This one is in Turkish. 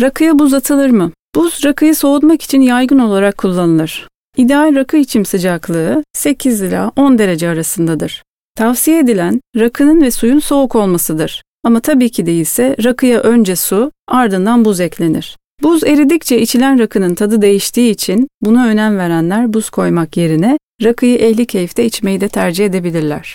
Rakıya buz atılır mı? Buz rakıyı soğutmak için yaygın olarak kullanılır. İdeal rakı içim sıcaklığı 8 ila 10 derece arasındadır. Tavsiye edilen rakının ve suyun soğuk olmasıdır. Ama tabii ki değilse rakıya önce su, ardından buz eklenir. Buz eridikçe içilen rakının tadı değiştiği için buna önem verenler buz koymak yerine rakıyı ehli keyifte içmeyi de tercih edebilirler.